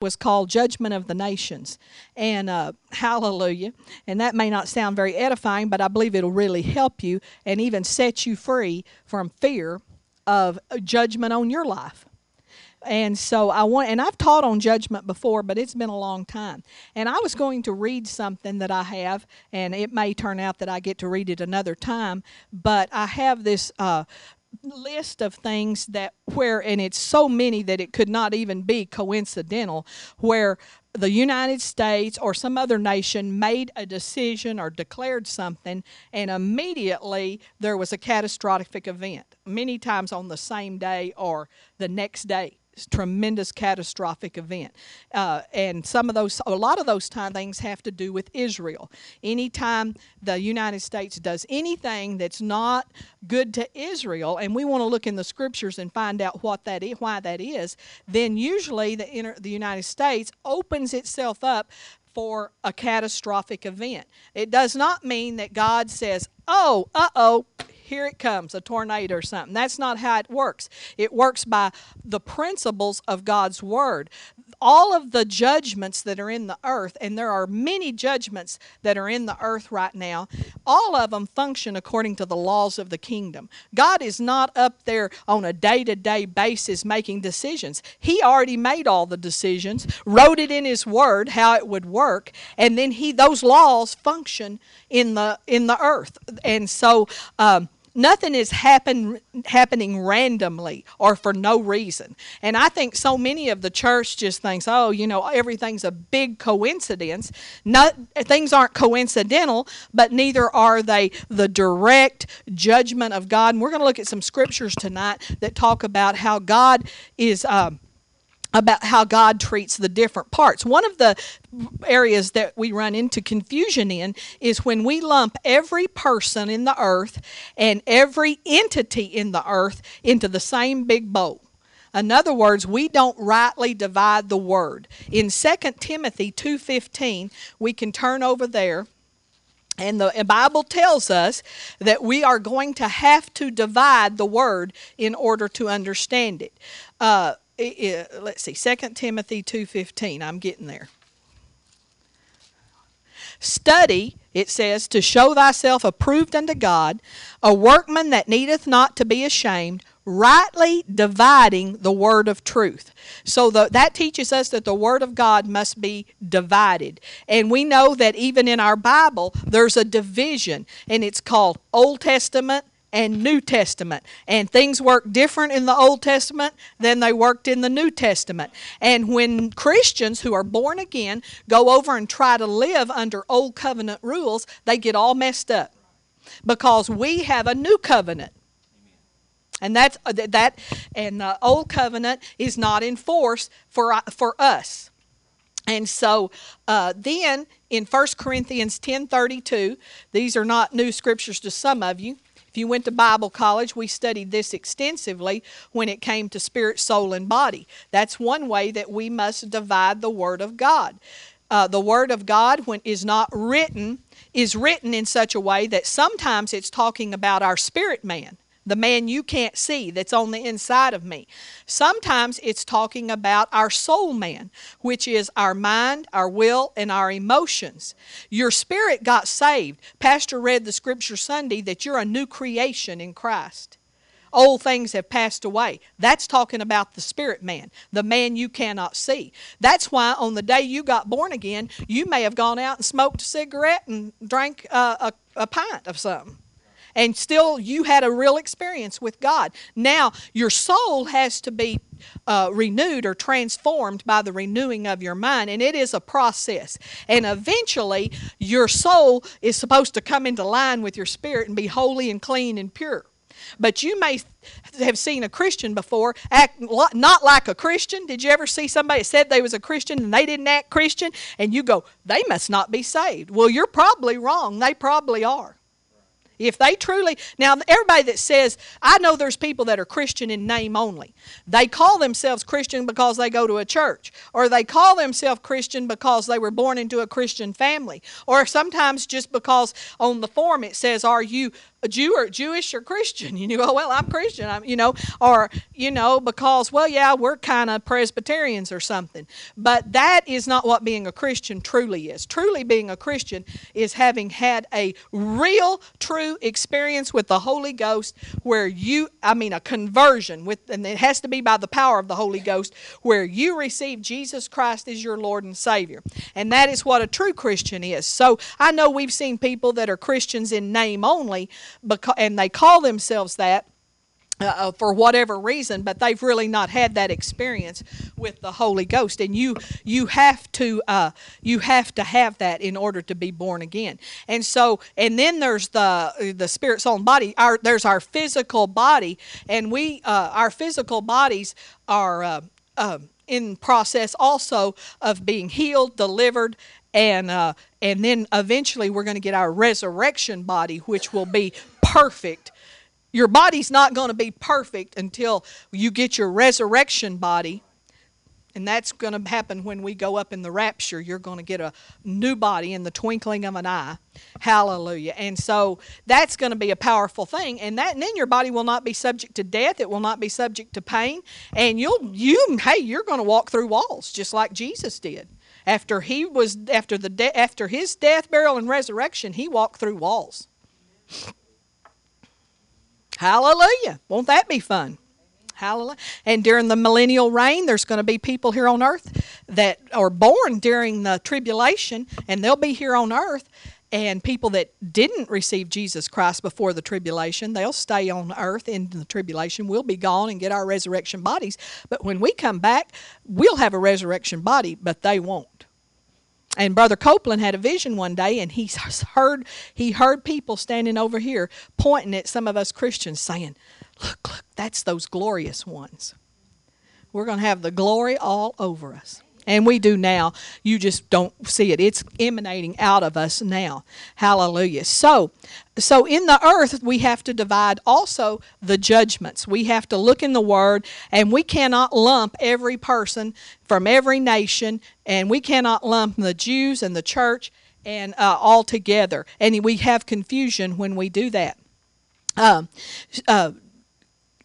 was called Judgment of the Nations. And uh, hallelujah. And that may not sound very edifying, but I believe it'll really help you and even set you free from fear of judgment on your life. And so I want, and I've taught on judgment before, but it's been a long time. And I was going to read something that I have, and it may turn out that I get to read it another time. But I have this uh, list of things that where and it's so many that it could not even be coincidental where the United States or some other nation made a decision or declared something and immediately there was a catastrophic event many times on the same day or the next day tremendous catastrophic event. Uh, and some of those, a lot of those time things have to do with Israel. Anytime the United States does anything that's not good to Israel, and we want to look in the scriptures and find out what that is, why that is, then usually the, inter, the United States opens itself up for a catastrophic event. It does not mean that God says, oh, uh oh, here it comes, a tornado or something. That's not how it works. It works by the principles of God's Word. All of the judgments that are in the earth, and there are many judgments that are in the earth right now, all of them function according to the laws of the kingdom. God is not up there on a day to day basis making decisions. He already made all the decisions, wrote it in His Word how it would work, and then He those laws function in the in the earth. And so um, nothing is happen, happening randomly or for no reason. And I think so many of the church just thinks, oh, you know, everything's a big coincidence. Not, things aren't coincidental, but neither are they the direct judgment of God. And we're going to look at some scriptures tonight that talk about how God is. Um, about how God treats the different parts. One of the areas that we run into confusion in is when we lump every person in the earth and every entity in the earth into the same big bowl. In other words, we don't rightly divide the word. In 2 Timothy 2:15, we can turn over there and the Bible tells us that we are going to have to divide the word in order to understand it. Uh, it, let's see, 2 Timothy 2.15. I'm getting there. Study, it says, to show thyself approved unto God, a workman that needeth not to be ashamed, rightly dividing the word of truth. So the, that teaches us that the word of God must be divided. And we know that even in our Bible, there's a division, and it's called Old Testament and New Testament. And things work different in the Old Testament than they worked in the New Testament. And when Christians who are born again go over and try to live under Old Covenant rules, they get all messed up because we have a new covenant. And that's uh, that and the old covenant is not in force for uh, for us. And so uh, then in 1 Corinthians 10:32, these are not new scriptures to some of you. If you went to Bible college, we studied this extensively when it came to spirit, soul, and body. That's one way that we must divide the Word of God. Uh, the Word of God, when is not written, is written in such a way that sometimes it's talking about our spirit man the man you can't see that's on the inside of me. Sometimes it's talking about our soul man, which is our mind, our will, and our emotions. Your spirit got saved. Pastor read the scripture Sunday that you're a new creation in Christ. Old things have passed away. That's talking about the spirit man, the man you cannot see. That's why on the day you got born again, you may have gone out and smoked a cigarette and drank uh, a, a pint of something and still you had a real experience with God. Now, your soul has to be uh, renewed or transformed by the renewing of your mind, and it is a process. And eventually, your soul is supposed to come into line with your spirit and be holy and clean and pure. But you may have seen a Christian before act not like a Christian. Did you ever see somebody said they was a Christian and they didn't act Christian? And you go, they must not be saved. Well, you're probably wrong. They probably are. If they truly, now everybody that says, I know there's people that are Christian in name only. They call themselves Christian because they go to a church, or they call themselves Christian because they were born into a Christian family, or sometimes just because on the form it says, Are you a Jew or Jewish or Christian. You know, oh well, I'm Christian. I'm, you know, or you know, because well, yeah, we're kind of Presbyterians or something. But that is not what being a Christian truly is. Truly being a Christian is having had a real, true experience with the Holy Ghost, where you, I mean, a conversion with, and it has to be by the power of the Holy Ghost, where you receive Jesus Christ as your Lord and Savior, and that is what a true Christian is. So I know we've seen people that are Christians in name only because, and they call themselves that. Uh, uh, for whatever reason, but they've really not had that experience with the Holy Ghost, and you you have to uh, you have to have that in order to be born again. And so, and then there's the the spirit, soul, and body. Our there's our physical body, and we uh, our physical bodies are uh, um, in process also of being healed, delivered, and uh, and then eventually we're going to get our resurrection body, which will be perfect. Your body's not going to be perfect until you get your resurrection body. And that's going to happen when we go up in the rapture. You're going to get a new body in the twinkling of an eye. Hallelujah. And so that's going to be a powerful thing. And that and then your body will not be subject to death. It will not be subject to pain. And you'll you hey, you're going to walk through walls just like Jesus did. After he was after the de- after his death, burial, and resurrection, he walked through walls. Hallelujah. Won't that be fun? Hallelujah. And during the millennial reign, there's going to be people here on earth that are born during the tribulation, and they'll be here on earth. And people that didn't receive Jesus Christ before the tribulation, they'll stay on earth in the tribulation. We'll be gone and get our resurrection bodies. But when we come back, we'll have a resurrection body, but they won't. And Brother Copeland had a vision one day, and he heard he heard people standing over here pointing at some of us Christians, saying, "Look, look, that's those glorious ones. We're going to have the glory all over us." And we do now. You just don't see it. It's emanating out of us now. Hallelujah. So, so in the earth we have to divide also the judgments. We have to look in the word and we cannot lump every person from every nation and we cannot lump the Jews and the church and uh, all together. And we have confusion when we do that. Uh, uh,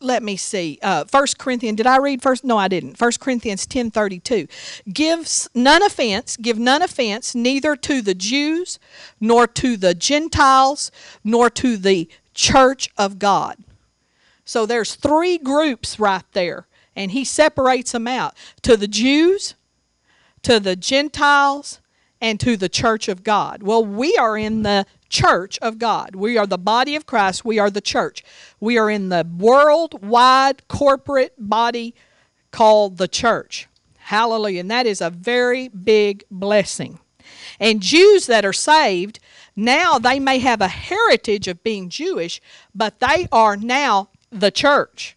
let me see. Uh, First Corinthians. Did I read first? No, I didn't. First Corinthians ten thirty two. Gives none offense. Give none offense neither to the Jews, nor to the Gentiles, nor to the church of God. So there's three groups right there, and he separates them out to the Jews, to the Gentiles, and to the church of God. Well, we are in the church of God. We are the body of Christ. We are the church. We are in the worldwide corporate body called the church. Hallelujah. And that is a very big blessing. And Jews that are saved, now they may have a heritage of being Jewish, but they are now the church.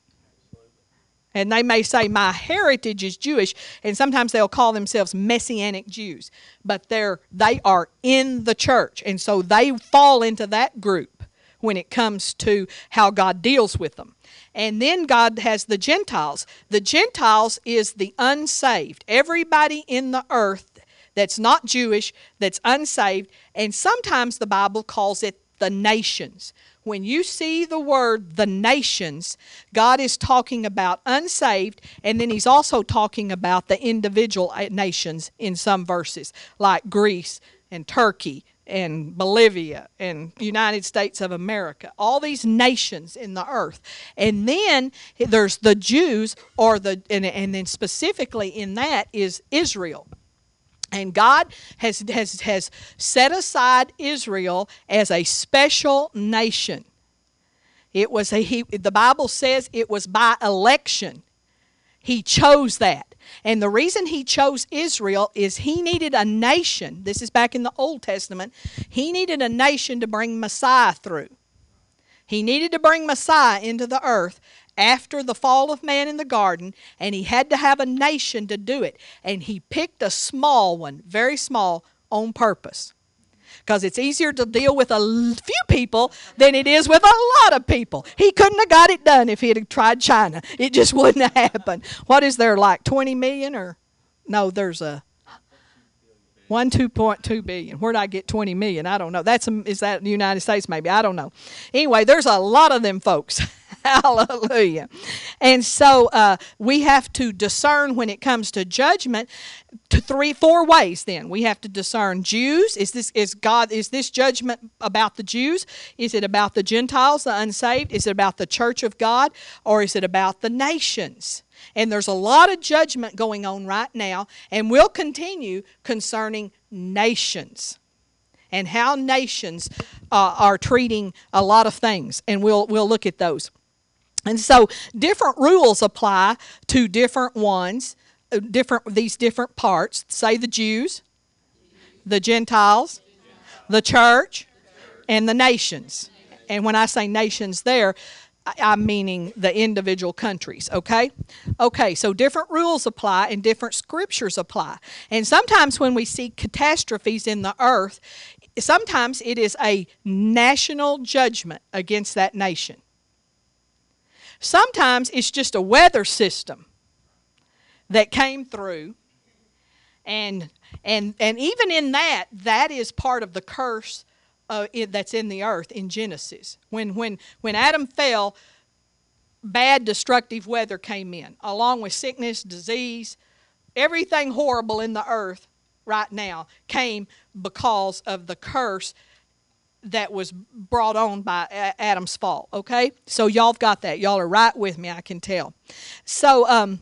And they may say, My heritage is Jewish, and sometimes they'll call themselves Messianic Jews, but they're, they are in the church. And so they fall into that group when it comes to how God deals with them. And then God has the Gentiles. The Gentiles is the unsaved, everybody in the earth that's not Jewish, that's unsaved, and sometimes the Bible calls it the nations when you see the word the nations, God is talking about unsaved, and then He's also talking about the individual uh, nations in some verses, like Greece and Turkey and Bolivia and United States of America, all these nations in the earth. And then there's the Jews, or the and, and then specifically in that is Israel. And God has, has, has set aside Israel as a special nation. It was a, he, the Bible says it was by election. He chose that. And the reason he chose Israel is he needed a nation. This is back in the Old Testament. He needed a nation to bring Messiah through. He needed to bring Messiah into the earth after the fall of man in the garden, and he had to have a nation to do it. And he picked a small one, very small, on purpose. Because it's easier to deal with a few people than it is with a lot of people. He couldn't have got it done if he had tried China. It just wouldn't have happened. What is there, like 20 million or? No, there's a One two point two billion. Where did I get twenty million? I don't know. That's um, is that the United States? Maybe I don't know. Anyway, there's a lot of them folks. Hallelujah. And so uh, we have to discern when it comes to judgment to three, four ways. Then we have to discern Jews. Is this is God? Is this judgment about the Jews? Is it about the Gentiles, the unsaved? Is it about the church of God, or is it about the nations? And there's a lot of judgment going on right now, and will continue concerning nations and how nations uh, are treating a lot of things, and we'll we'll look at those. And so different rules apply to different ones, uh, different these different parts. Say the Jews, the Gentiles, the church, and the nations. And when I say nations there, I'm meaning the individual countries, okay? Okay, so different rules apply and different scriptures apply. And sometimes when we see catastrophes in the earth, sometimes it is a national judgment against that nation. Sometimes it's just a weather system that came through. And, and, and even in that, that is part of the curse uh, that's in the earth in Genesis. When, when, when Adam fell, bad destructive weather came in, along with sickness, disease, everything horrible in the earth right now came because of the curse that was brought on by Adam's fall. Okay, so y'all have got that. Y'all are right with me. I can tell. So um,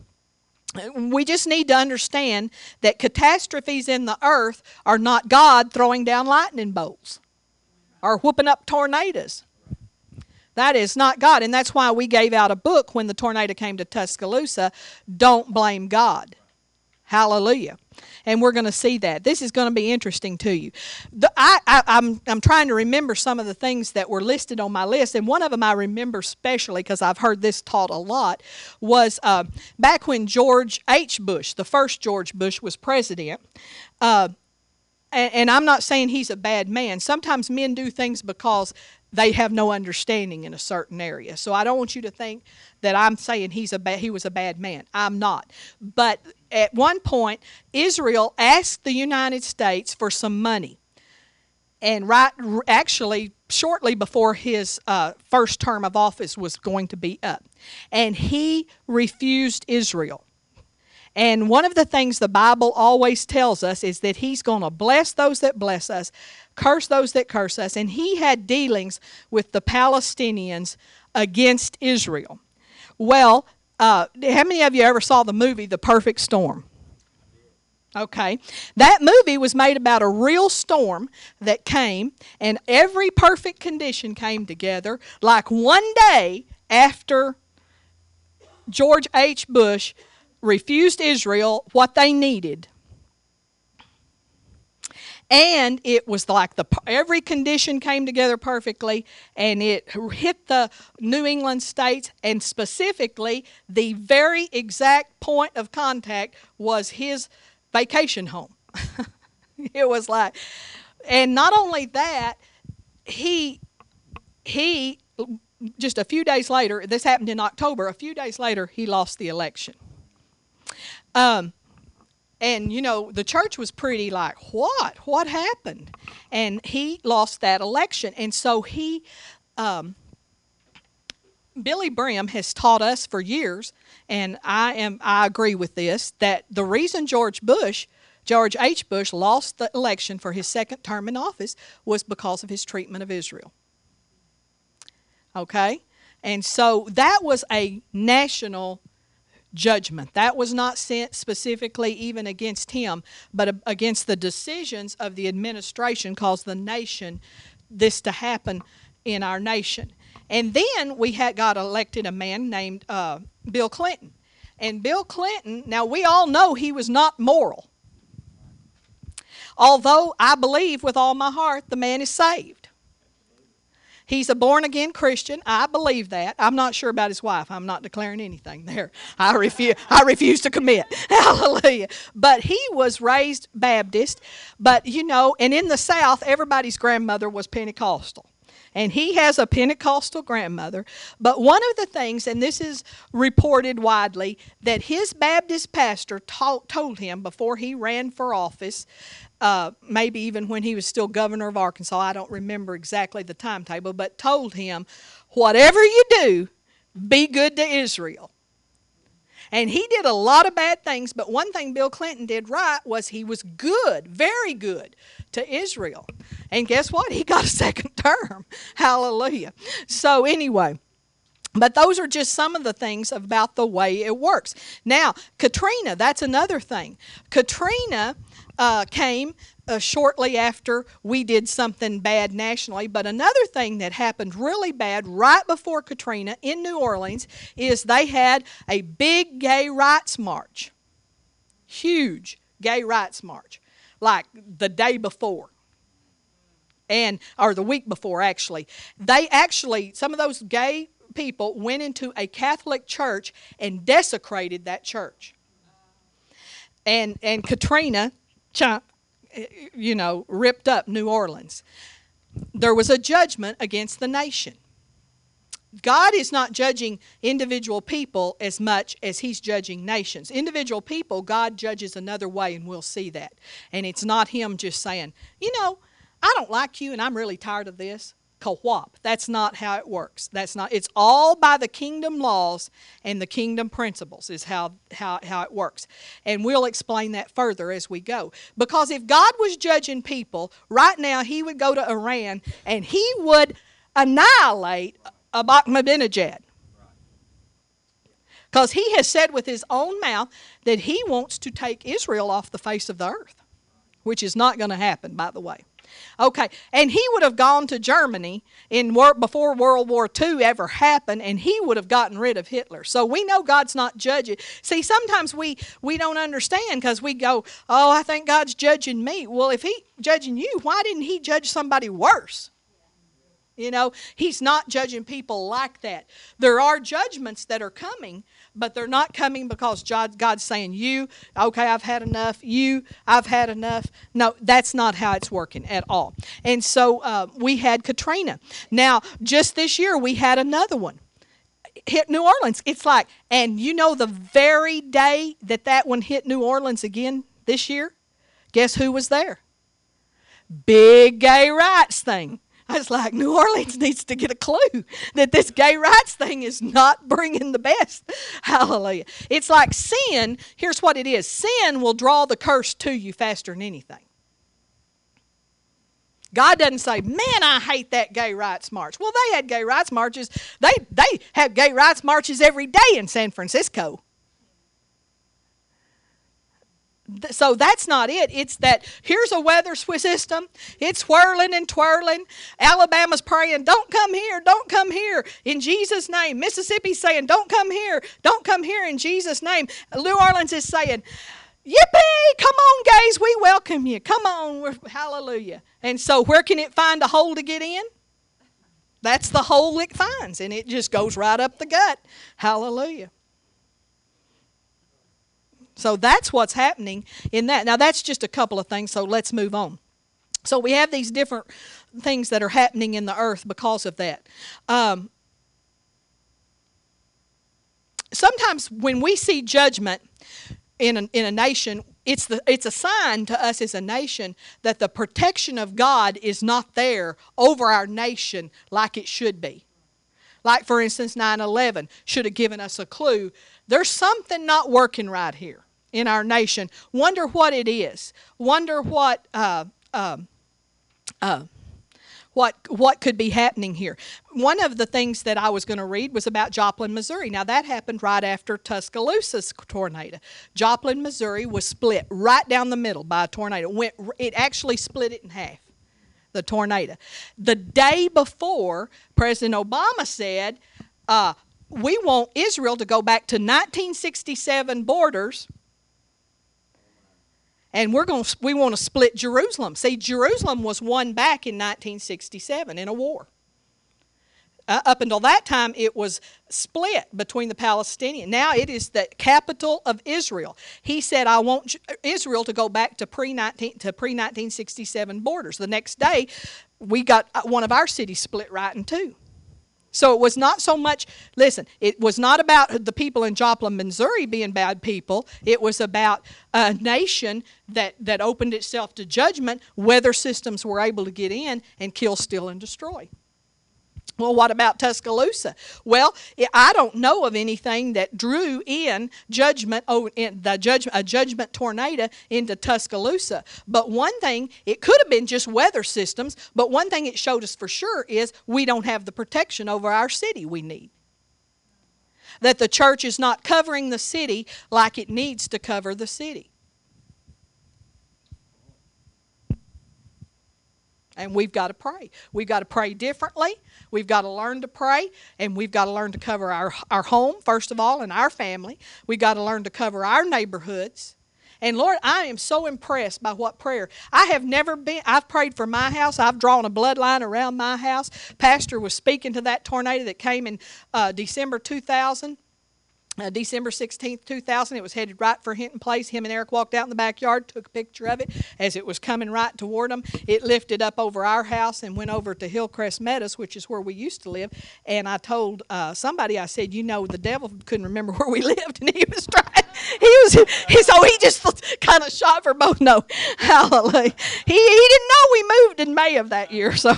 we just need to understand that catastrophes in the earth are not God throwing down lightning bolts or whooping up tornadoes. That is not God, and that's why we gave out a book when the tornado came to Tuscaloosa. Don't blame God. Hallelujah and we're going to see that. This is going to be interesting to you. The, I, I, I'm, I'm trying to remember some of the things that were listed on my list, and one of them I remember specially because I've heard this taught a lot was uh, back when George H. Bush, the first George Bush, was president. Uh, and, and I'm not saying he's a bad man. Sometimes men do things because they have no understanding in a certain area. So I don't want you to think that I'm saying he's a ba- he was a bad man. I'm not. But at one point, Israel asked the United States for some money. And right, actually, shortly before his uh, first term of office was going to be up, and he refused Israel. And one of the things the Bible always tells us is that He's going to bless those that bless us, curse those that curse us. And He had dealings with the Palestinians against Israel. Well, uh, how many of you ever saw the movie The Perfect Storm? Okay. That movie was made about a real storm that came, and every perfect condition came together like one day after George H. Bush refused Israel what they needed and it was like the every condition came together perfectly and it hit the new england states and specifically the very exact point of contact was his vacation home. It was like and not only that he he just a few days later this happened in october a few days later he lost the election. Um, and you know the church was pretty like what? What happened? And he lost that election. And so he um, Billye Brim has taught us for years and i am i agree with this that the reason george bush george h. Bush lost the election for his second term in office was because of his treatment of israel. Okay? And so that was a national judgment. That was not sent specifically even against him, but against the decisions of the administration caused the nation this to happen in our nation. And then we had got elected a man named uh, Bill Clinton. And Bill Clinton, now we all know he was not moral. Although I believe with all my heart the man is saved. He's a born again Christian. I believe that. I'm not sure about his wife. I'm not declaring anything there. I refuse I refuse to commit. Hallelujah. But he was raised Baptist, but you know, and in the South everybody's grandmother was Pentecostal. and he has a Pentecostal grandmother. But one of the things, and this is reported widely, that his Baptist pastor taught, told him before he ran for office, uh, maybe even when he was still governor of Arkansas, I don't remember exactly the timetable, but told him, whatever you do, be good to Israel. And he did a lot of bad things, but one thing Bill Clinton did right was he was good, very good to Israel. And guess what? He got a second term. Hallelujah. So, anyway. But those are just some of the things about the way it works. Now, Katrina, that's another thing. Katrina uh, came uh, shortly after we did something bad nationally. But another thing that happened really bad right before Katrina in New Orleans is they had a big gay rights march. Huge gay rights march. Like the day before. And, or the week before, actually. They actually, some of those gay people went into a Catholic church and desecrated that church. And, and Katrina you know, ripped up New Orleans. There was a judgment against the nation. God is not judging individual people as much as He's judging nations. Individual people, God judges another way, and we'll see that. And it's not Him just saying, you know, I don't like you and I'm really tired of this co-op. That's not how it works. That's not it's all by the kingdom laws and the kingdom principles is how how how it works. And we'll explain that further as we go. Because if God was judging people, right now he would go to Iran and he would annihilate Ahmadinejad. Because he has said with his own mouth that he wants to take Israel off the face of the earth, which is not going to happen, by the way. Okay, and he would have gone to Germany in before World War II ever happened, and he would have gotten rid of Hitler. So we know God's not judging. See, sometimes we we don't understand because we go, "Oh, I think God's judging me." Well, if He judging you, why didn't He judge somebody worse? You know, He's not judging people like that. There are judgments that are coming, but they're not coming because God's saying, You, okay, I've had enough. You, I've had enough. No, that's not how it's working at all. And so uh, we had Katrina. Now, just this year, we had another one hit New Orleans. It's like, and you know, the very day that that one hit New Orleans again this year, guess who was there? Big gay rights thing. I was like, New Orleans needs to get a clue that this gay rights thing is not bringing the best. Hallelujah. It's like sin. Here's what it is sin will draw the curse to you faster than anything. God doesn't say, "Man, I hate that gay rights march." Well, they had gay rights marches. They they have gay rights marches every day in San Francisco so that's not it. It's that here's a weather system. It's whirling and twirling. Alabama's praying, don't come here, don't come here in Jesus' name. Mississippi's saying, don't come here, don't come here in Jesus' name. New Orleans is saying, Yippee! Come on, gays, we welcome you. Come on, hallelujah. And so, where can it find a hole to get in? That's the hole it finds, and it just goes right up the gut. Hallelujah. So that's what's happening in that. Now, that's just a couple of things, so let's move on. So we have these different things that are happening in the earth because of that. Um, sometimes when we see judgment in a, in a nation, it's, the, it's a sign to us as a nation that the protection of God is not there over our nation like it should be. Like, for instance, 9 11 should have given us a clue. There's something not working right here in our nation. Wonder what it is. Wonder what. Uh, uh, uh, what what could be happening here. One of the things that I was going to read was about Joplin, Missouri. Now that happened right after Tuscaloosa's tornado. Joplin, Missouri was split right down the middle by a tornado. It, went, it actually split it in half. The tornado. The day before, President Obama said, uh, "We want Israel to go back to 1967 borders." And we're going we want to split Jerusalem. See, Jerusalem was won back in 1967 in a war. Uh, up until that time, it was split between the Palestinian. Now it is the capital of Israel. He said, "I want Israel to go back to pre nineteen to pre nineteen sixty seven borders." The next day, we got uh, one of our cities split right in two. So it was not so much, listen, it was not about the people in Joplin, Missouri being bad people. It was about a nation that, that opened itself to judgment. Weather systems were able to get in and kill, steal, and destroy. Well, what about Tuscaloosa? Well, I don't know of anything that drew in judgment, oh, in the judgment, a judgment tornado into Tuscaloosa. But one thing, it could have been just weather systems, but one thing it showed us for sure is we don't have the protection over our city we need. That the church is not covering the city like it needs to cover the city. And we've got to pray. We've got to pray differently. We've got to learn to pray, and we've got to learn to cover our, our home, first of all, and our family. We've got to learn to cover our neighborhoods. And Lord, I am so impressed by what prayer. I have never been, I've prayed for my house. I've drawn a bloodline around my house. Pastor was speaking to that tornado that came in uh, December 2000 uh, December 16th, 2000. It was headed right for Hinton Place. Him and Eric walked out in the backyard, took a picture of it as it was coming right toward them. It lifted up over our house and went over to Hillcrest Meadows, which is where we used to live. And I told uh, somebody, I said, You know, the devil couldn't remember where we lived, and he was trying. He was, he, so he just kind of shot for both. No, hallelujah. He, he didn't know we moved in May of that year. So,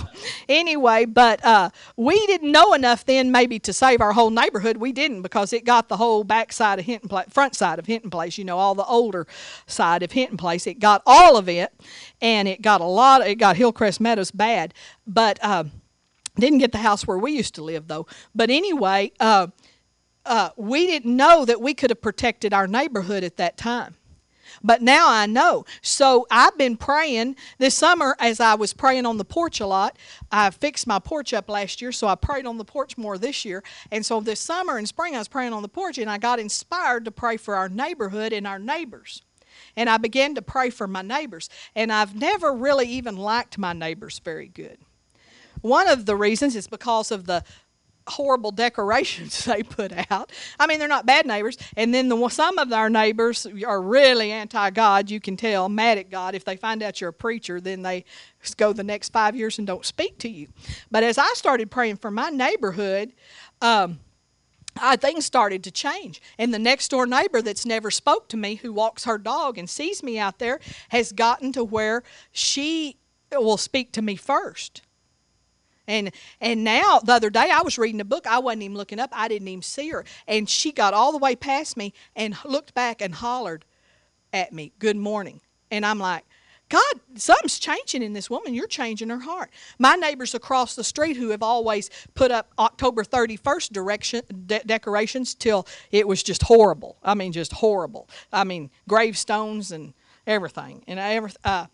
anyway, but uh, we didn't know enough then maybe to save our whole neighborhood. We didn't because it got the whole back side of Hinton Place, front side of Hinton Place, you know, all the older side of Hinton Place. It got all of it, and it got a lot. It got Hillcrest Meadows bad, but uh, didn't get the house where we used to live though. But anyway, uh, uh, we didn't know that we could have protected our neighborhood at that time. But now I know. So I've been praying this summer as I was praying on the porch a lot. I fixed my porch up last year, so I prayed on the porch more this year. And so this summer and spring, I was praying on the porch, and I got inspired to pray for our neighborhood and our neighbors. And I began to pray for my neighbors. And I've never really even liked my neighbors very good. One of the reasons is because of the horrible decorations they put out. I mean, they're not bad neighbors. And then the, some of our neighbors are really anti God. You can tell, mad at God. If they find out you're a preacher, then they go the next five years and don't speak to you. But as I started praying for my neighborhood, um, I, things started to change. And the next door neighbor that's never spoke to me, who walks her dog and sees me out there, has gotten to where she will speak to me first. And and now the other day I was reading a book. I wasn't even looking up. I didn't even see her. And she got all the way past me and looked back and hollered at me, "Good morning." And I'm like, God, something's changing in this woman. You're changing her heart. My neighbors across the street who have always put up October 31st direction, de- decorations till it was just horrible. I mean, just horrible. I mean, gravestones and everything. And I ever, uh,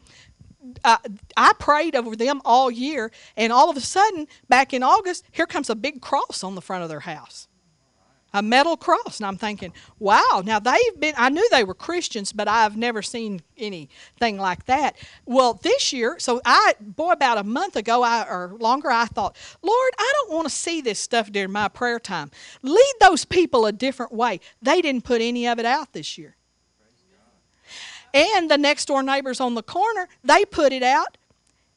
uh, I, prayed over them all year, and all of a sudden, back in August, here comes a big cross on the front of their house. A metal cross. And I'm thinking, wow, now they've been, I knew they were Christians, but I've never seen anything like that. Well, this year, so I, boy, about a month ago I, or longer, I thought, Lord, I don't want to see this stuff during my prayer time. Lead those people a different way. They didn't put any of it out this year. And the next door neighbors on the corner, they put it out.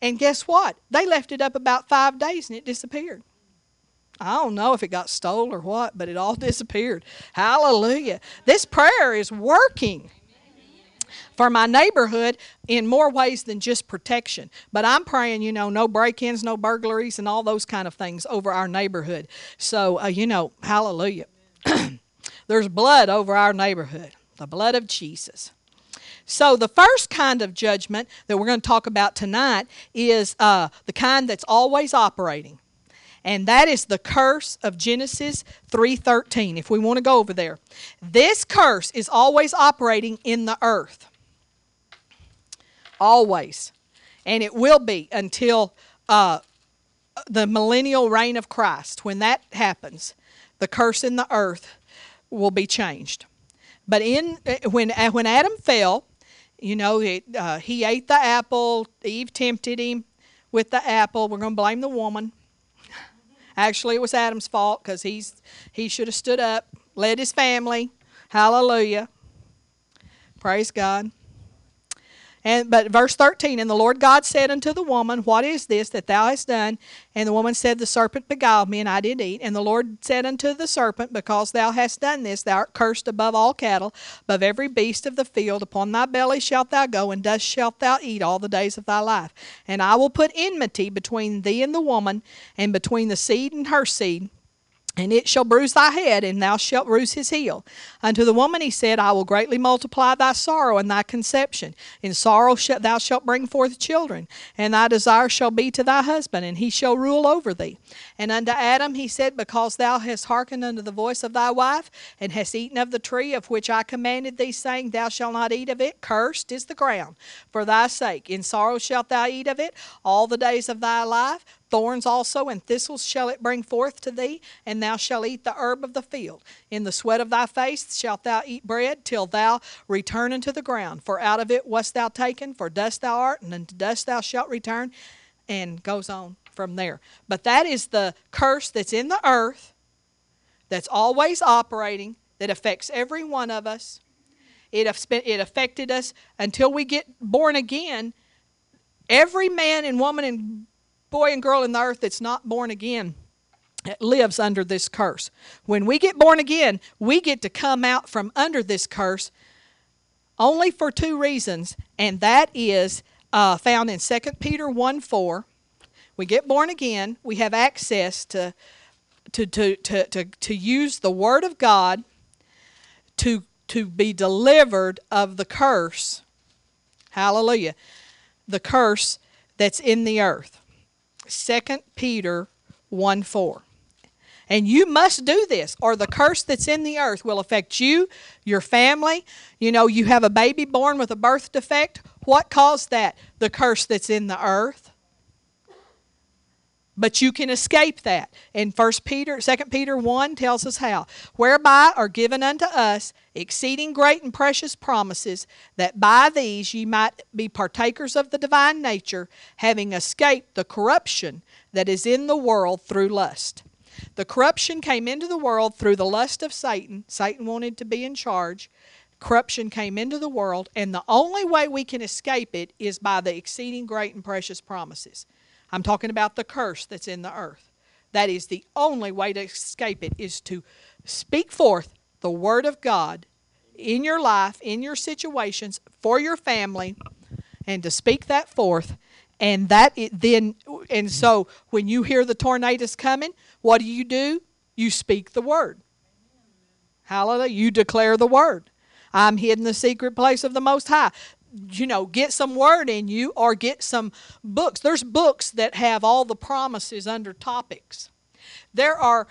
And guess what? They left it up about five days and it disappeared. I don't know if it got stole or what, but it all disappeared. Hallelujah. This prayer is working for my neighborhood in more ways than just protection. But I'm praying, you know, no break ins, no burglaries, and all those kind of things over our neighborhood. So, uh, you know, hallelujah. There's blood over our neighborhood, the blood of Jesus. So, the first kind of judgment that we're going to talk about tonight is uh, the kind that's always operating. And that is the curse of Genesis 3:13. If we want to go over there. This curse is always operating in the earth. Always. And it will be until uh, the millennial reign of Christ. When that happens, the curse in the earth will be changed. But in when when Adam fell, you know, it, uh, he ate the apple. Eve tempted him with the apple. We're going to blame the woman. Actually, it was Adam's fault because he's he should have stood up, led his family. Hallelujah. Praise God. And but verse 13, and the Lord God said unto the woman, What is this that thou hast done? And the woman said, The serpent beguiled me, and I did eat. And the Lord said unto the serpent, Because thou hast done this, thou art cursed above all cattle, above every beast of the field. Upon thy belly shalt thou go, and dust shalt thou eat all the days of thy life. And I will put enmity between thee and the woman, and between the seed and her seed and it shall bruise thy head, and thou shalt bruise his heel. Unto the woman he said, I will greatly multiply thy sorrow and thy conception. In sorrow shalt thou shalt bring forth children, and thy desire shall be to thy husband, and he shall rule over thee. And unto Adam he said, Because thou hast hearkened unto the voice of thy wife, and hast eaten of the tree of which I commanded thee, saying, Thou shalt not eat of it, cursed is the ground for thy sake. In sorrow shalt thou eat of it all the days of thy life. Thorns also and thistles shall it bring forth to thee, and thou shalt eat the herb of the field. In the sweat of thy face shalt thou eat bread, till thou return unto the ground. For out of it wast thou taken, for dust thou art, and unto dust thou shalt return. And goes on from there. But that is the curse that's in the earth, that's always operating, that affects every one of us. It, it affected us until we get born again. Every man and woman and boy and girl in the earth that's not born again lives under this curse. When we get born again, we get to come out from under this curse only for two reasons, and that is uh, found in 2 Peter 1 4. We get born again, we have access to, to, to, to, to, to use the Word of God to, to be delivered of the curse. Hallelujah. The curse that's in the earth. 2 Peter 1 4. And you must do this, or the curse that's in the earth will affect you, your family. You know, you have a baby born with a birth defect. What caused that? The curse that's in the earth. But you can escape that. And First Peter, 2 Peter 1 tells us how. Whereby are given unto us exceeding great and precious promises, that by these ye might be partakers of the divine nature, having escaped the corruption that is in the world through lust. The corruption came into the world through the lust of Satan. Satan wanted to be in charge. Corruption came into the world, and the only way we can escape it is by the exceeding great and precious promises. I'm talking about the curse that's in the earth. That is the only way to escape it is to speak forth the word of God in your life, in your situations, for your family, and to speak that forth. And that it then and so when you hear the tornadoes coming, what do you do? You speak the word. Hallelujah. You declare the word. I'm hid in the secret place of the Most High you know, get some word in you or get some books. There's books that have all the promises under topics. There are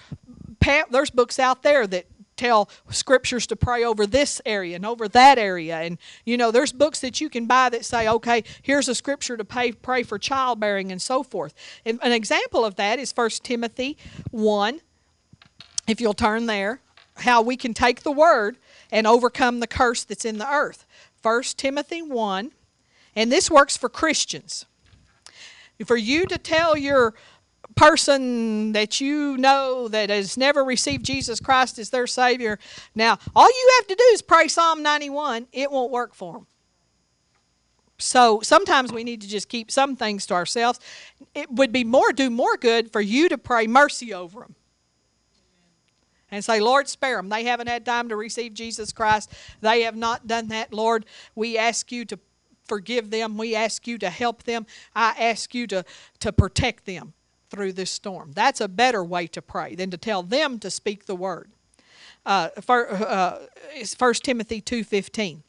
there's books out there that tell scriptures to pray over this area and over that area and you know there's books that you can buy that say okay here's a scripture to pay, pray for childbearing and so forth and an example of that is 1 timothy 1 if you'll turn there how we can take the word and overcome the curse that's in the earth 1 Timothy 1, and this works for Christians. For you to tell your person that you know that has never received Jesus Christ as their Savior, now all you have to do is pray Psalm 91, it won't work for them. So sometimes we need to just keep some things to ourselves. It would be more do more good for you to pray mercy over them and say, Lord, spare them. They haven't had time to receive Jesus Christ. They have not done that. Lord, we ask you to forgive them. We ask you to help them. I ask you to, to protect them through this storm. That's a better way to pray than to tell them to speak the word. Uh, for, uh, 1 Timothy 2.15.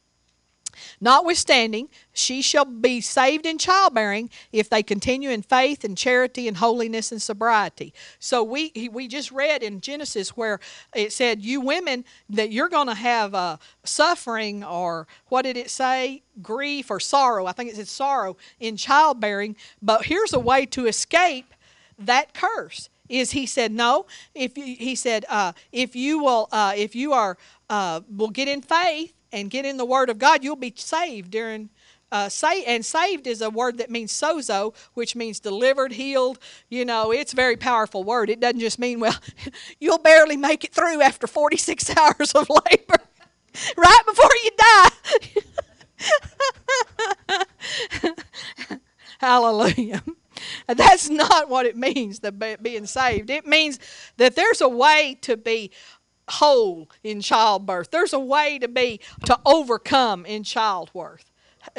Notwithstanding, she shall be saved in childbearing if they continue in faith and charity and holiness and sobriety. So we we just read in Genesis where it said, "You women that you're going to have uh, suffering or what did it say? Grief or sorrow? I think it said sorrow in childbearing. But here's a way to escape that curse." Is he said no? If you, he said uh, if you will, uh, if you are uh, will get in faith and get in the Word of God, you'll be saved during uh, say and saved is a word that means sozo, which means delivered, healed. You know, it's a very powerful word. It doesn't just mean well, you'll barely make it through after 46 hours of labor, right before you die. Hallelujah. That's not what it means, the being saved. It means that there's a way to be whole in childbirth. There's a way to be to overcome in childbirth.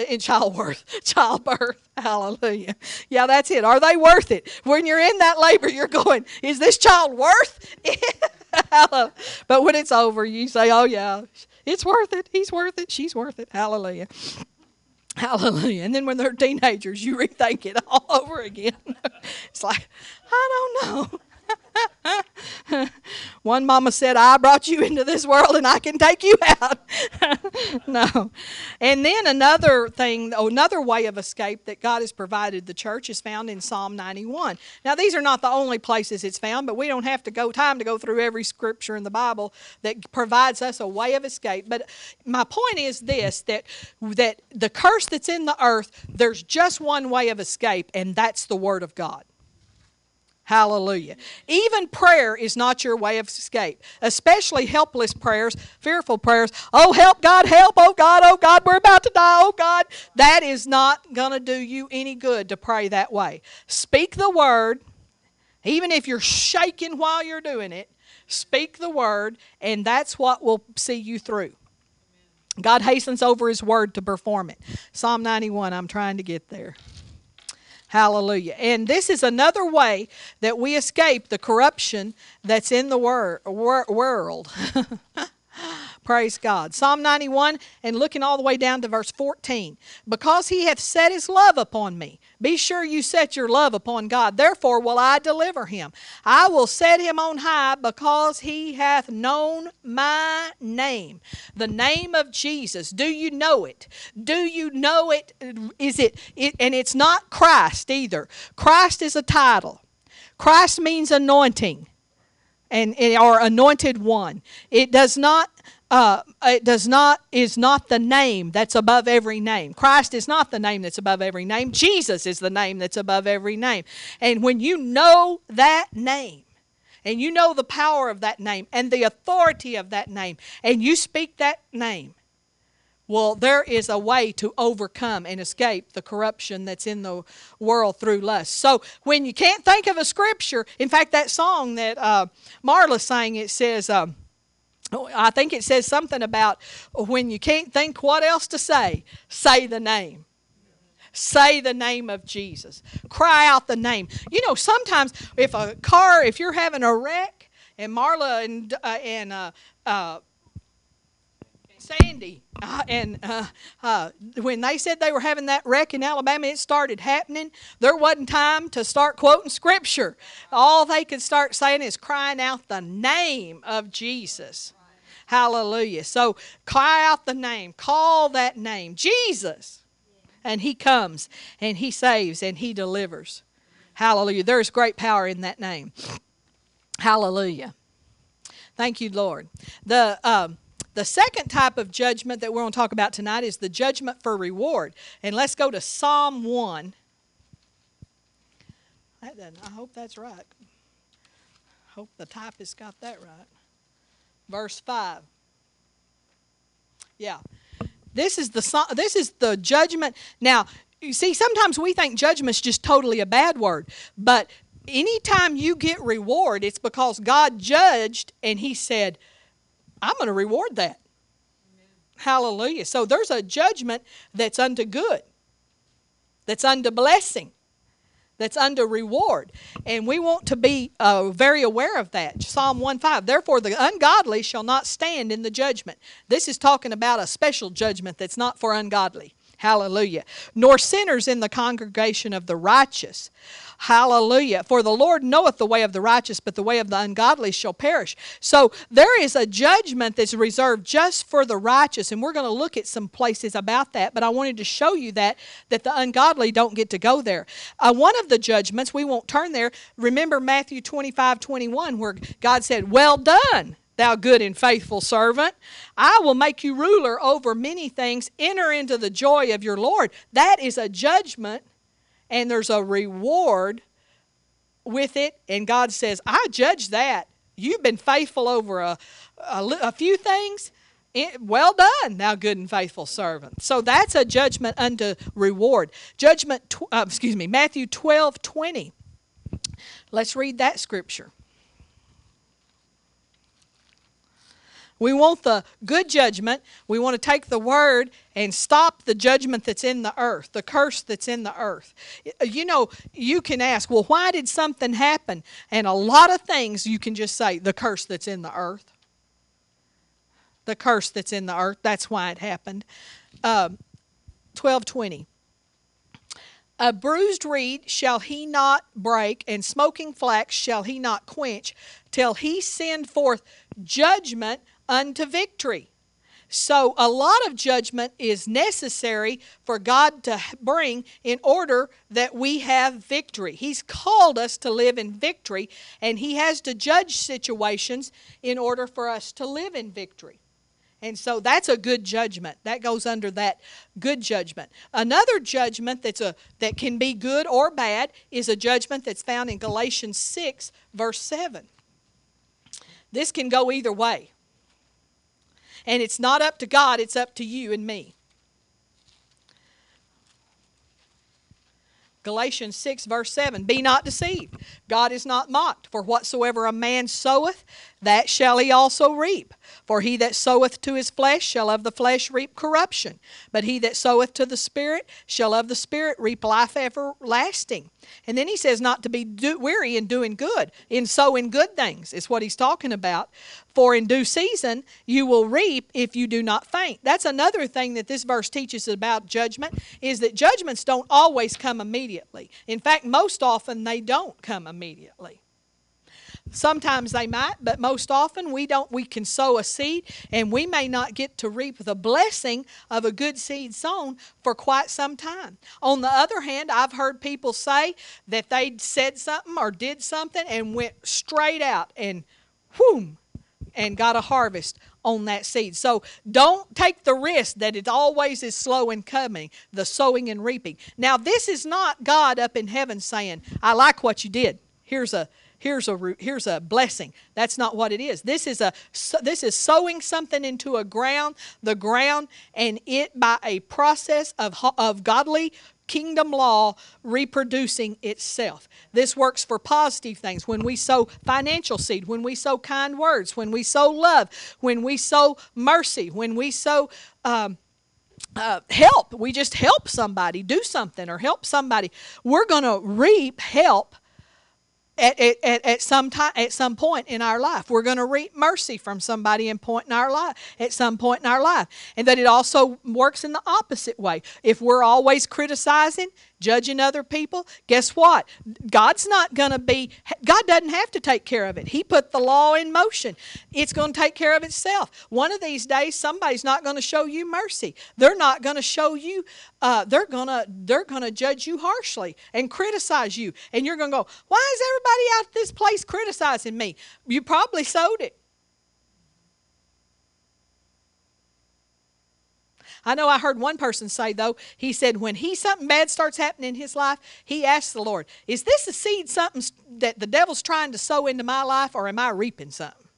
In childbirth, childbirth, hallelujah. Yeah, that's it. Are they worth it? When you're in that labor, you're going, is this child worth it? but when it's over, you say, oh, yeah, it's worth it. He's worth it. She's worth it. Hallelujah. Hallelujah. And then when they're teenagers, you rethink it all over again. it's like, I don't know. One mama said, I brought you into this world and I can take you out. no. And then another thing, another way of escape that God has provided the church is found in Psalm 91. Now, these are not the only places it's found, but we don't have to go time to go through every scripture in the Bible that provides us a way of escape. But my point is this that that the curse that's in the earth, there's just one way of escape, and that's the word of God. Hallelujah. Even prayer is not your way of escape, especially helpless prayers, fearful prayers. Oh, help, God, help. Oh, God, oh, God, we're about to die. Oh, God. That is not going to do you any good to pray that way. Speak the word, even if you're shaking while you're doing it. Speak the word, and that's what will see you through. God hastens over his word to perform it. Psalm 91, I'm trying to get there. Hallelujah. And this is another way that we escape the corruption that's in the wor- wor- world. Praise God. Psalm 91 and looking all the way down to verse 14. Because he hath set his love upon me. Be sure you set your love upon God. Therefore will I deliver him. I will set him on high because he hath known my name. The name of Jesus. Do you know it? Do you know it? Is it, it and it's not Christ either. Christ is a title. Christ means anointing and or anointed one. It does not uh, it does not is not the name that's above every name. Christ is not the name that's above every name. Jesus is the name that's above every name. And when you know that name, and you know the power of that name and the authority of that name, and you speak that name, well, there is a way to overcome and escape the corruption that's in the world through lust. So when you can't think of a scripture, in fact, that song that uh, Marla sang, it says. Um, I think it says something about when you can't think what else to say, say the name. Say the name of Jesus. Cry out the name. You know, sometimes if a car, if you're having a wreck, and Marla and uh, and uh, uh, Sandy uh, and uh, uh, when they said they were having that wreck in Alabama, it started happening. There wasn't time to start quoting scripture. All they could start saying is crying out the name of Jesus. Hallelujah. So cry out the name, call that name, Jesus. And he comes and he saves and he delivers. Hallelujah. There is great power in that name. Hallelujah. Thank you, Lord. The um, the second type of judgment that we're going to talk about tonight is the judgment for reward. And let's go to Psalm 1. I hope that's right. Hope the typist got that right verse 5. Yeah. This is the this is the judgment. Now, you see sometimes we think judgment's just totally a bad word, but anytime you get reward, it's because God judged and he said, "I'm going to reward that." Amen. Hallelujah. So there's a judgment that's unto good. That's unto blessing that's under reward. And we want to be uh, very aware of that. Psalm 1:5. Therefore, the ungodly shall not stand in the judgment. This is talking about a special judgment that's not for ungodly. Hallelujah. Nor sinners in the congregation of the righteous. Hallelujah. For the Lord knoweth the way of the righteous, but the way of the ungodly shall perish. So there is a judgment that's reserved just for the righteous, and we're going to look at some places about that, but I wanted to show you that, that the ungodly don't get to go there. Uh, one of the judgments, we won't turn there, remember Matthew 25, 21, where God said, Well done thou good and faithful servant. I will make you ruler over many things. Enter into the joy of your Lord. That is a judgment, and there's a reward with it. And God says, I judge that. You've been faithful over a, a, a few things. It, well done, thou good and faithful servant. So that's a judgment unto reward. Judgment, tw- uh, excuse me, Matthew 12 20. Let's read that scripture. We want the good judgment. We want to take the word and stop the judgment that's in the earth, the curse that's in the earth. You know, you can ask, well, why did something happen? And a lot of things you can just say, the curse that's in the earth. The curse that's in the earth, that's why it happened. Uh, 1220. A bruised reed shall he not break, and smoking flax shall he not quench, till he send forth judgment unto victory. So, a lot of judgment is necessary for God to bring in order that we have victory. He's called us to live in victory, and He has to judge situations in order for us to live in victory. And so that's a good judgment. That goes under that good judgment. Another judgment that's a that can be good or bad is a judgment that's found in Galatians 6 verse 7. This can go either way. And it's not up to God, it's up to you and me. Galatians 6, verse 7 Be not deceived. God is not mocked. For whatsoever a man soweth, that shall he also reap. For he that soweth to his flesh shall of the flesh reap corruption. But he that soweth to the Spirit shall of the Spirit reap life everlasting. And then he says not to be do- weary in doing good, in sowing good things, is what he's talking about. For in due season you will reap if you do not faint. That's another thing that this verse teaches about judgment is that judgments don't always come immediately. In fact, most often they don't come immediately. Sometimes they might, but most often we don't we can sow a seed and we may not get to reap the blessing of a good seed sown for quite some time. On the other hand, I've heard people say that they said something or did something and went straight out and whoom and got a harvest on that seed. So don't take the risk that it always is slow in coming, the sowing and reaping. Now this is not God up in heaven saying, "I like what you did. Here's a here's a here's a blessing." That's not what it is. This is a this is sowing something into a ground, the ground and it by a process of of godly kingdom law reproducing itself. This works for positive things. When we sow financial seed, when we sow kind words, when we sow love, when we sow mercy, when we sow um, uh, help, we just help somebody do something or help somebody. We're going to reap help at, at, at, some time at some point in our life. We're going to reap mercy from somebody in point in our life at some point in our life. And that it also works in the opposite way. If we're always criticizing judging other people, guess what? God's not going to be, God doesn't have to take care of it. He put the law in motion. It's going to take care of itself. One of these days, somebody's not going to show you mercy. They're not going to show you, uh, they're going to they're going to judge you harshly and criticize you. And you're going to go, why is everybody out this place criticizing me? You probably sowed it. I know I heard one person say, though, he said when he something bad starts happening in his life, he asks the Lord, Is this a seed something that the devil's trying to sow into my life, or am I reaping something?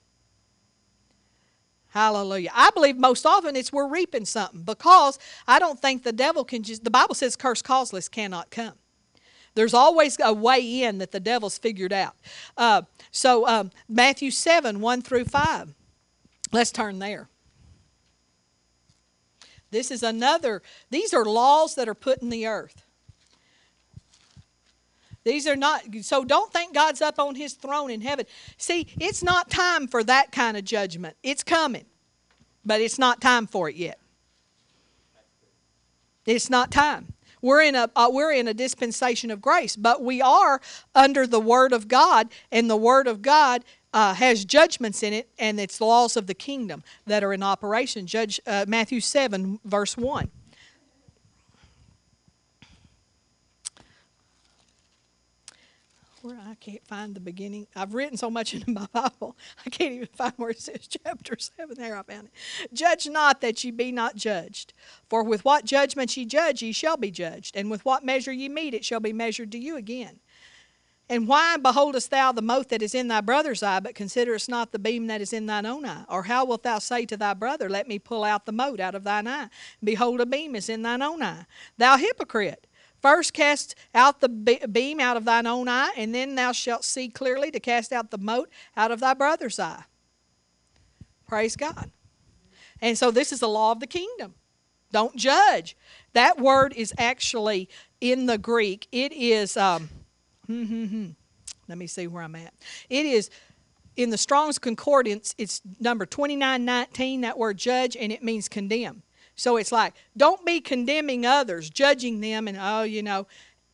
Hallelujah. I believe most often it's we're reaping something because I don't think the devil can just, the Bible says curse causeless cannot come. There's always a way in that the devil's figured out. Uh, so, um, Matthew 7 1 through 5. Let's turn there. This is another, these are laws that are put in the earth. These are not, so don't think God's up on his throne in heaven. See, it's not time for that kind of judgment. It's coming, but it's not time for it yet. It's not time. We're in a uh, we're in a dispensation of grace, but we are under the word of God, and the word of God uh, has judgments in it, and it's laws of the kingdom that are in operation. Judge uh, Matthew seven verse one. where I can't find the beginning. I've written so much in my Bible, I can't even find where it says chapter 7. There, I found it. Judge not that ye be not judged. For with what judgment ye judge, ye shall be judged. And with what measure ye meet, it shall be measured to you again. And why beholdest thou the mote that is in thy brother's eye, but considerest not the beam that is in thine own eye? Or how wilt thou say to thy brother, Let me pull out the mote out of thine eye? Behold, a beam is in thine own eye. Thou hypocrite! First cast out the beam out of thine own eye, and then thou shalt see clearly to cast out the mote out of thy brother's eye. Praise God. And so this is the law of the kingdom. Don't judge. That word is actually in the Greek. It is, um, let me see where I'm at. It is in the Strong's Concordance, it's number 2919, that word judge, and it means condemn. So it's like, don't be condemning others, judging them, and oh, you know,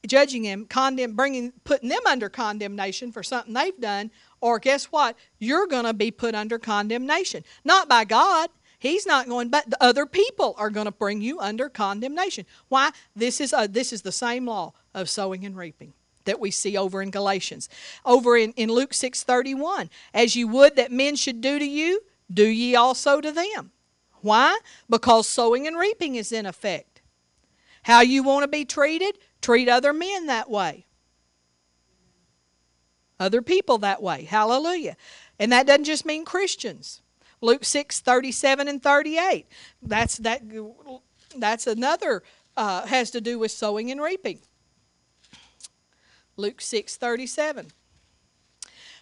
judging them, condemn, bringing, putting them under condemnation for something they've done. Or guess what? You're going to be put under condemnation, not by God. He's not going, but the other people are going to bring you under condemnation. Why? This is a, this is the same law of sowing and reaping that we see over in Galatians. Over in, in Luke 6:31, as you would that men should do to you, do ye also to them. Why? Because sowing and reaping is in effect. How you want to be treated, treat other men that way. Other people that way. Hallelujah. And that doesn't just mean Christians. Luke 6, 37 and 38. That's that that's another uh, has to do with sowing and reaping. Luke 6, 37.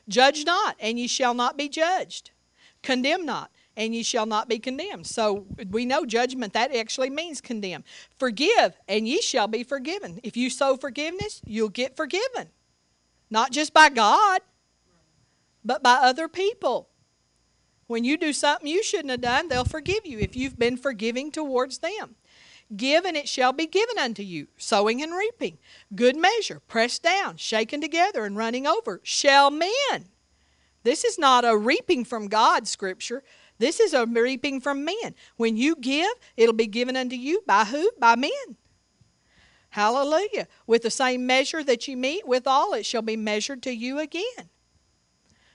Judge not, and ye shall not be judged. Condemn not, and ye shall not be condemned. So we know judgment, that actually means condemn. Forgive, and ye shall be forgiven. If you sow forgiveness, you'll get forgiven. Not just by God, but by other people. When you do something you shouldn't have done, they'll forgive you if you've been forgiving towards them. Give, and it shall be given unto you. Sowing and reaping. Good measure, pressed down, shaken together, and running over. Shall men. This is not a reaping from God scripture. This is a reaping from men. When you give, it'll be given unto you by who? By men. Hallelujah. With the same measure that you meet with all, it shall be measured to you again.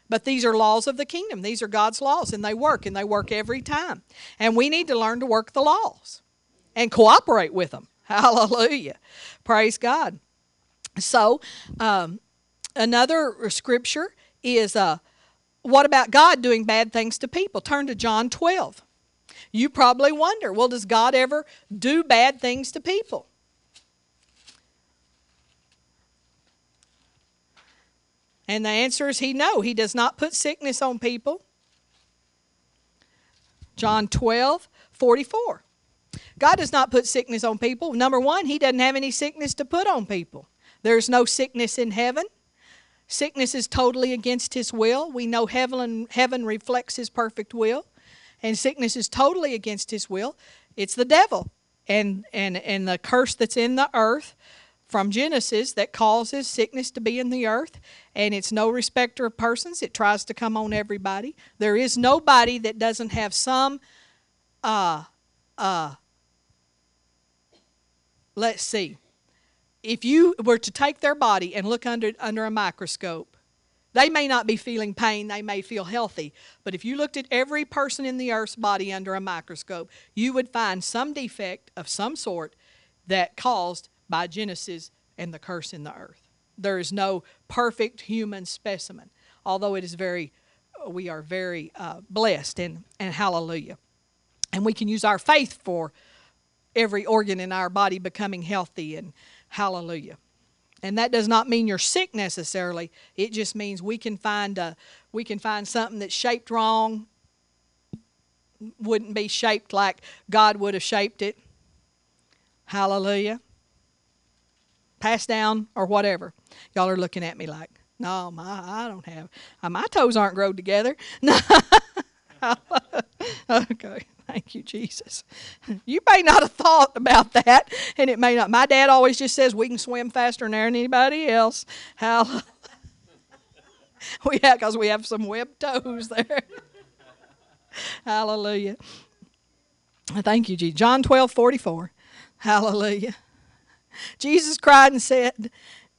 But these are laws of the kingdom. These are God's laws, and they work, and they work every time. And we need to learn to work the laws and cooperate with them. Hallelujah. Praise God. So, um, another scripture is uh, what about God doing bad things to people? Turn to John 12. You probably wonder, well, does God ever do bad things to people? And the answer is he no, he does not put sickness on people. John 12, 44. God does not put sickness on people. Number one, he doesn't have any sickness to put on people. There's no sickness in heaven. Sickness is totally against his will. We know heaven, heaven reflects his perfect will, and sickness is totally against his will. It's the devil and, and, and the curse that's in the earth from Genesis that causes sickness to be in the earth, and it's no respecter of persons. It tries to come on everybody. There is nobody that doesn't have some, uh, uh, let's see, if you were to take their body and look under, under a microscope, they may not be feeling pain, they may feel healthy. But if you looked at every person in the earth's body under a microscope, you would find some defect of some sort that caused by Genesis and the curse in the earth. There is no perfect human specimen, although it is very, we are very uh, blessed and, and hallelujah. And we can use our faith for every organ in our body becoming healthy and Hallelujah. And that does not mean you're sick necessarily. It just means we can find a, we can find something that's shaped wrong, wouldn't be shaped like God would have shaped it. Hallelujah. Passed down or whatever. Y'all are looking at me like, no, my I don't have my toes aren't growed together. No. okay. Thank you, Jesus. You may not have thought about that, and it may not. My dad always just says we can swim faster than anybody else. How? we have because we have some webbed toes there. Hallelujah. Thank you, Jesus. John 12, 44. Hallelujah. Jesus cried and said,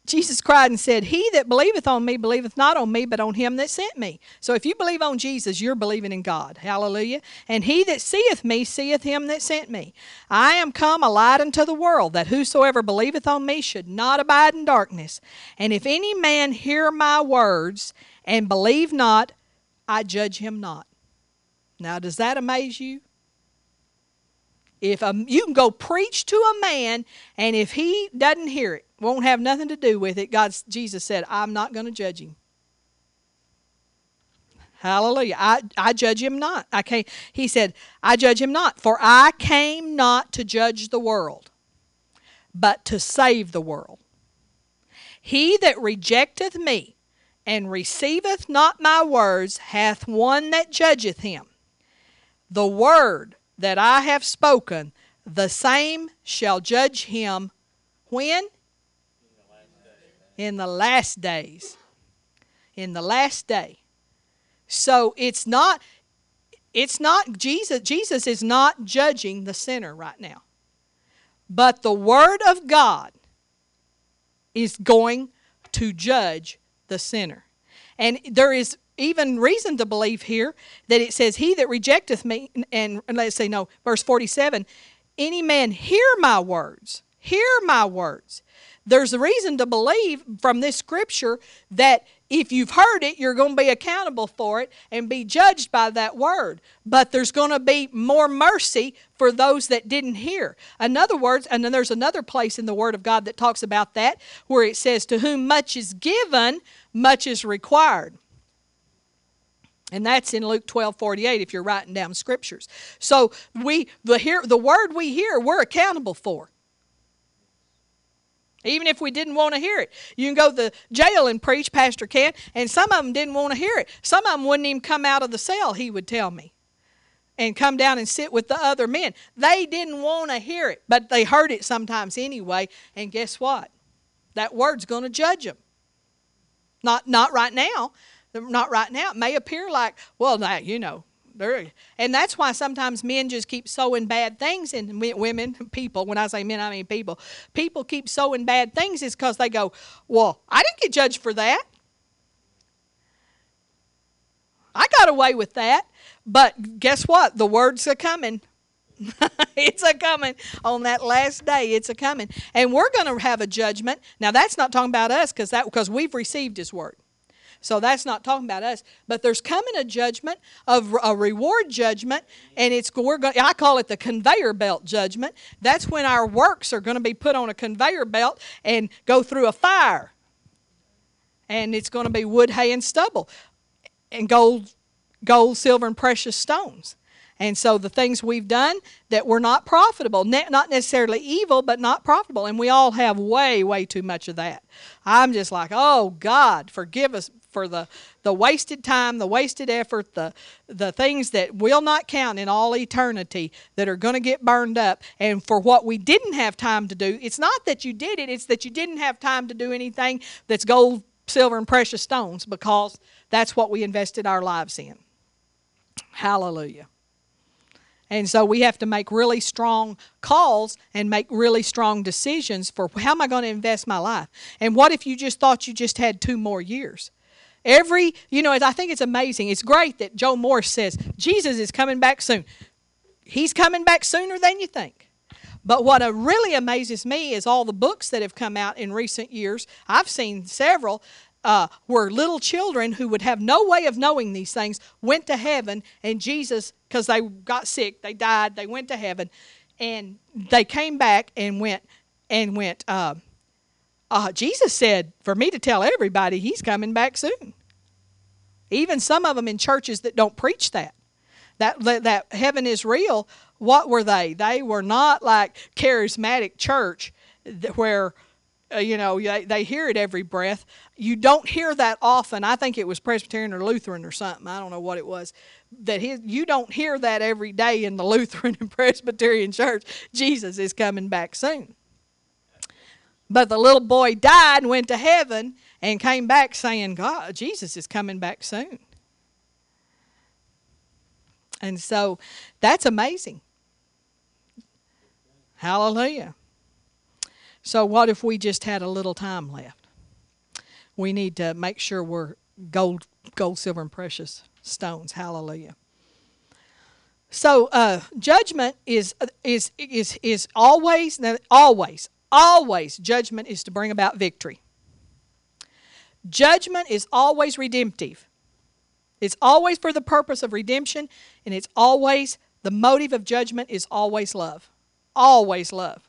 Jesus cried and said, He that believeth on me believeth not on me, but on him that sent me. So if you believe on Jesus, you're believing in God. Hallelujah. And he that seeth me seeth him that sent me. I am come a light unto the world, that whosoever believeth on me should not abide in darkness. And if any man hear my words and believe not, I judge him not. Now, does that amaze you? If a, you can go preach to a man, and if he doesn't hear it, won't have nothing to do with it, God, Jesus said, I'm not going to judge him. Hallelujah. I, I judge him not. I can't, he said, I judge him not, for I came not to judge the world, but to save the world. He that rejecteth me and receiveth not my words hath one that judgeth him. The word that I have spoken, the same shall judge him when? In the last days. In the last day. So it's not it's not Jesus Jesus is not judging the sinner right now. But the word of God is going to judge the sinner. And there is even reason to believe here that it says, He that rejecteth me, and, and let's say, no, verse 47, any man hear my words, hear my words. There's a reason to believe from this scripture that if you've heard it, you're going to be accountable for it and be judged by that word. But there's going to be more mercy for those that didn't hear. In other words, and then there's another place in the Word of God that talks about that where it says, To whom much is given, much is required. And that's in Luke 12 48 if you're writing down scriptures. So we the hear the word we hear, we're accountable for. Even if we didn't want to hear it. You can go to the jail and preach, Pastor can, and some of them didn't want to hear it. Some of them wouldn't even come out of the cell, he would tell me, and come down and sit with the other men. They didn't want to hear it, but they heard it sometimes anyway. And guess what? That word's going to judge them. Not, not right now, not right now. It may appear like, well, now, you know, and that's why sometimes men just keep sowing bad things in women, people. When I say men, I mean people. People keep sowing bad things is because they go, well, I didn't get judged for that. I got away with that. But guess what? The words are coming. it's a coming on that last day. It's a coming, and we're going to have a judgment. Now that's not talking about us because that because we've received His word. So that's not talking about us. But there's coming a judgment, of a reward judgment, and it's we're going. I call it the conveyor belt judgment. That's when our works are going to be put on a conveyor belt and go through a fire. And it's going to be wood, hay, and stubble, and gold, gold, silver, and precious stones. And so the things we've done that were not profitable, not necessarily evil, but not profitable. And we all have way, way too much of that. I'm just like, oh, God, forgive us for the, the wasted time, the wasted effort, the, the things that will not count in all eternity that are going to get burned up. And for what we didn't have time to do, it's not that you did it, it's that you didn't have time to do anything that's gold, silver, and precious stones because that's what we invested our lives in. Hallelujah. And so we have to make really strong calls and make really strong decisions for how am I going to invest my life? And what if you just thought you just had two more years? Every, you know, I think it's amazing. It's great that Joe Morris says Jesus is coming back soon. He's coming back sooner than you think. But what really amazes me is all the books that have come out in recent years. I've seen several uh, where little children who would have no way of knowing these things went to heaven, and Jesus, because they got sick, they died, they went to heaven, and they came back and went and went. Uh, uh, Jesus said for me to tell everybody he's coming back soon. Even some of them in churches that don't preach that. That, that heaven is real, what were they? They were not like charismatic church where, uh, you know, they, they hear it every breath. You don't hear that often. I think it was Presbyterian or Lutheran or something. I don't know what it was. That his, you don't hear that every day in the Lutheran and Presbyterian church. Jesus is coming back soon. But the little boy died and went to heaven and came back saying, God, Jesus is coming back soon. And so that's amazing. Hallelujah. So, what if we just had a little time left? we need to make sure we're gold, gold, silver, and precious stones. Hallelujah. So uh, judgment is is is is always always always judgment is to bring about victory. Judgment is always redemptive. It's always for the purpose of redemption, and it's always the motive of judgment is always love. Always love.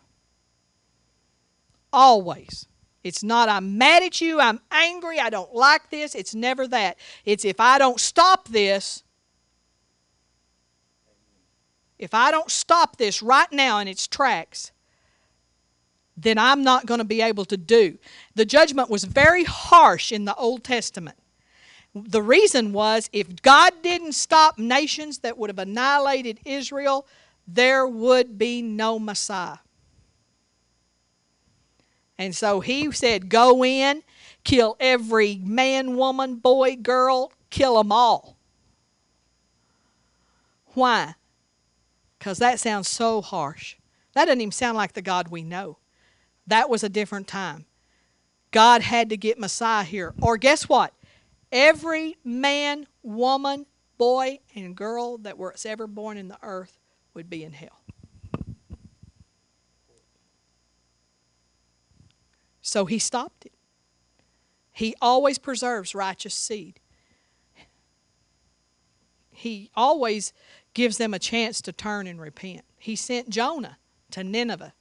Always. It's not, I'm mad at you, I'm angry, I don't like this. It's never that. It's if I don't stop this, if I don't stop this right now in its tracks, then I'm not going to be able to do. The judgment was very harsh in the Old Testament. The reason was if God didn't stop nations that would have annihilated Israel, there would be no Messiah. And so he said, Go in, kill every man, woman, boy, girl, kill them all. Why? Because that sounds so harsh. That doesn't even sound like the God we know. That was a different time. God had to get Messiah here. Or guess what? Every man, woman, boy, and girl that was ever born in the earth would be in hell. So he stopped it. He always preserves righteous seed. He always gives them a chance to turn and repent. He sent Jonah to Nineveh.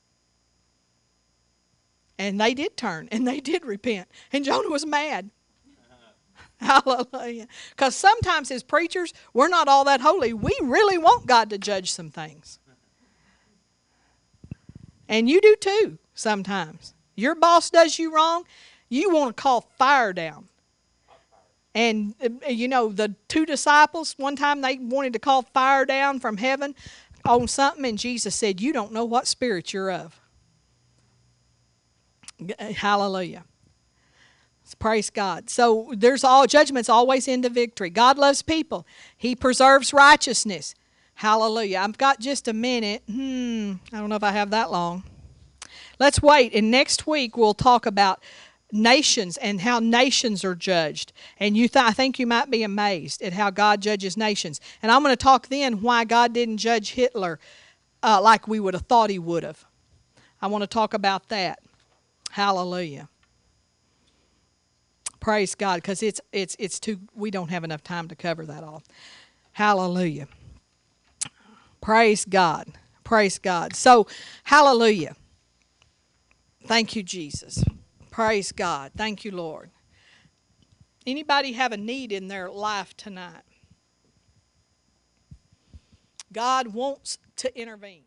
And they did turn and they did repent. And Jonah was mad. Hallelujah. Because sometimes, as preachers, we're not all that holy. We really want God to judge some things. And you do too, sometimes. Your boss does you wrong, you want to call fire down. And, uh, you know, the two disciples, one time they wanted to call fire down from heaven on something, and Jesus said, You don't know what spirit you're of. Hallelujah. Praise God. So there's all judgments always into victory. God loves people. He preserves righteousness. Hallelujah. I've got just a minute. Hmm, I don't know if I have that long. Let's wait, and next week we'll talk about nations and how nations are judged. And you th- I think you might be amazed at how God judges nations. And I'm going to talk then why God didn't judge Hitler uh, like we would have thought he would have. I want to talk about that. Hallelujah. Praise God, because it's it's it's too we don't have enough time to cover that all. Hallelujah. Praise God. Praise God. So, hallelujah. Thank you, Jesus. Praise God. Thank you, Lord. Anybody have a need in their life tonight? God wants to intervene.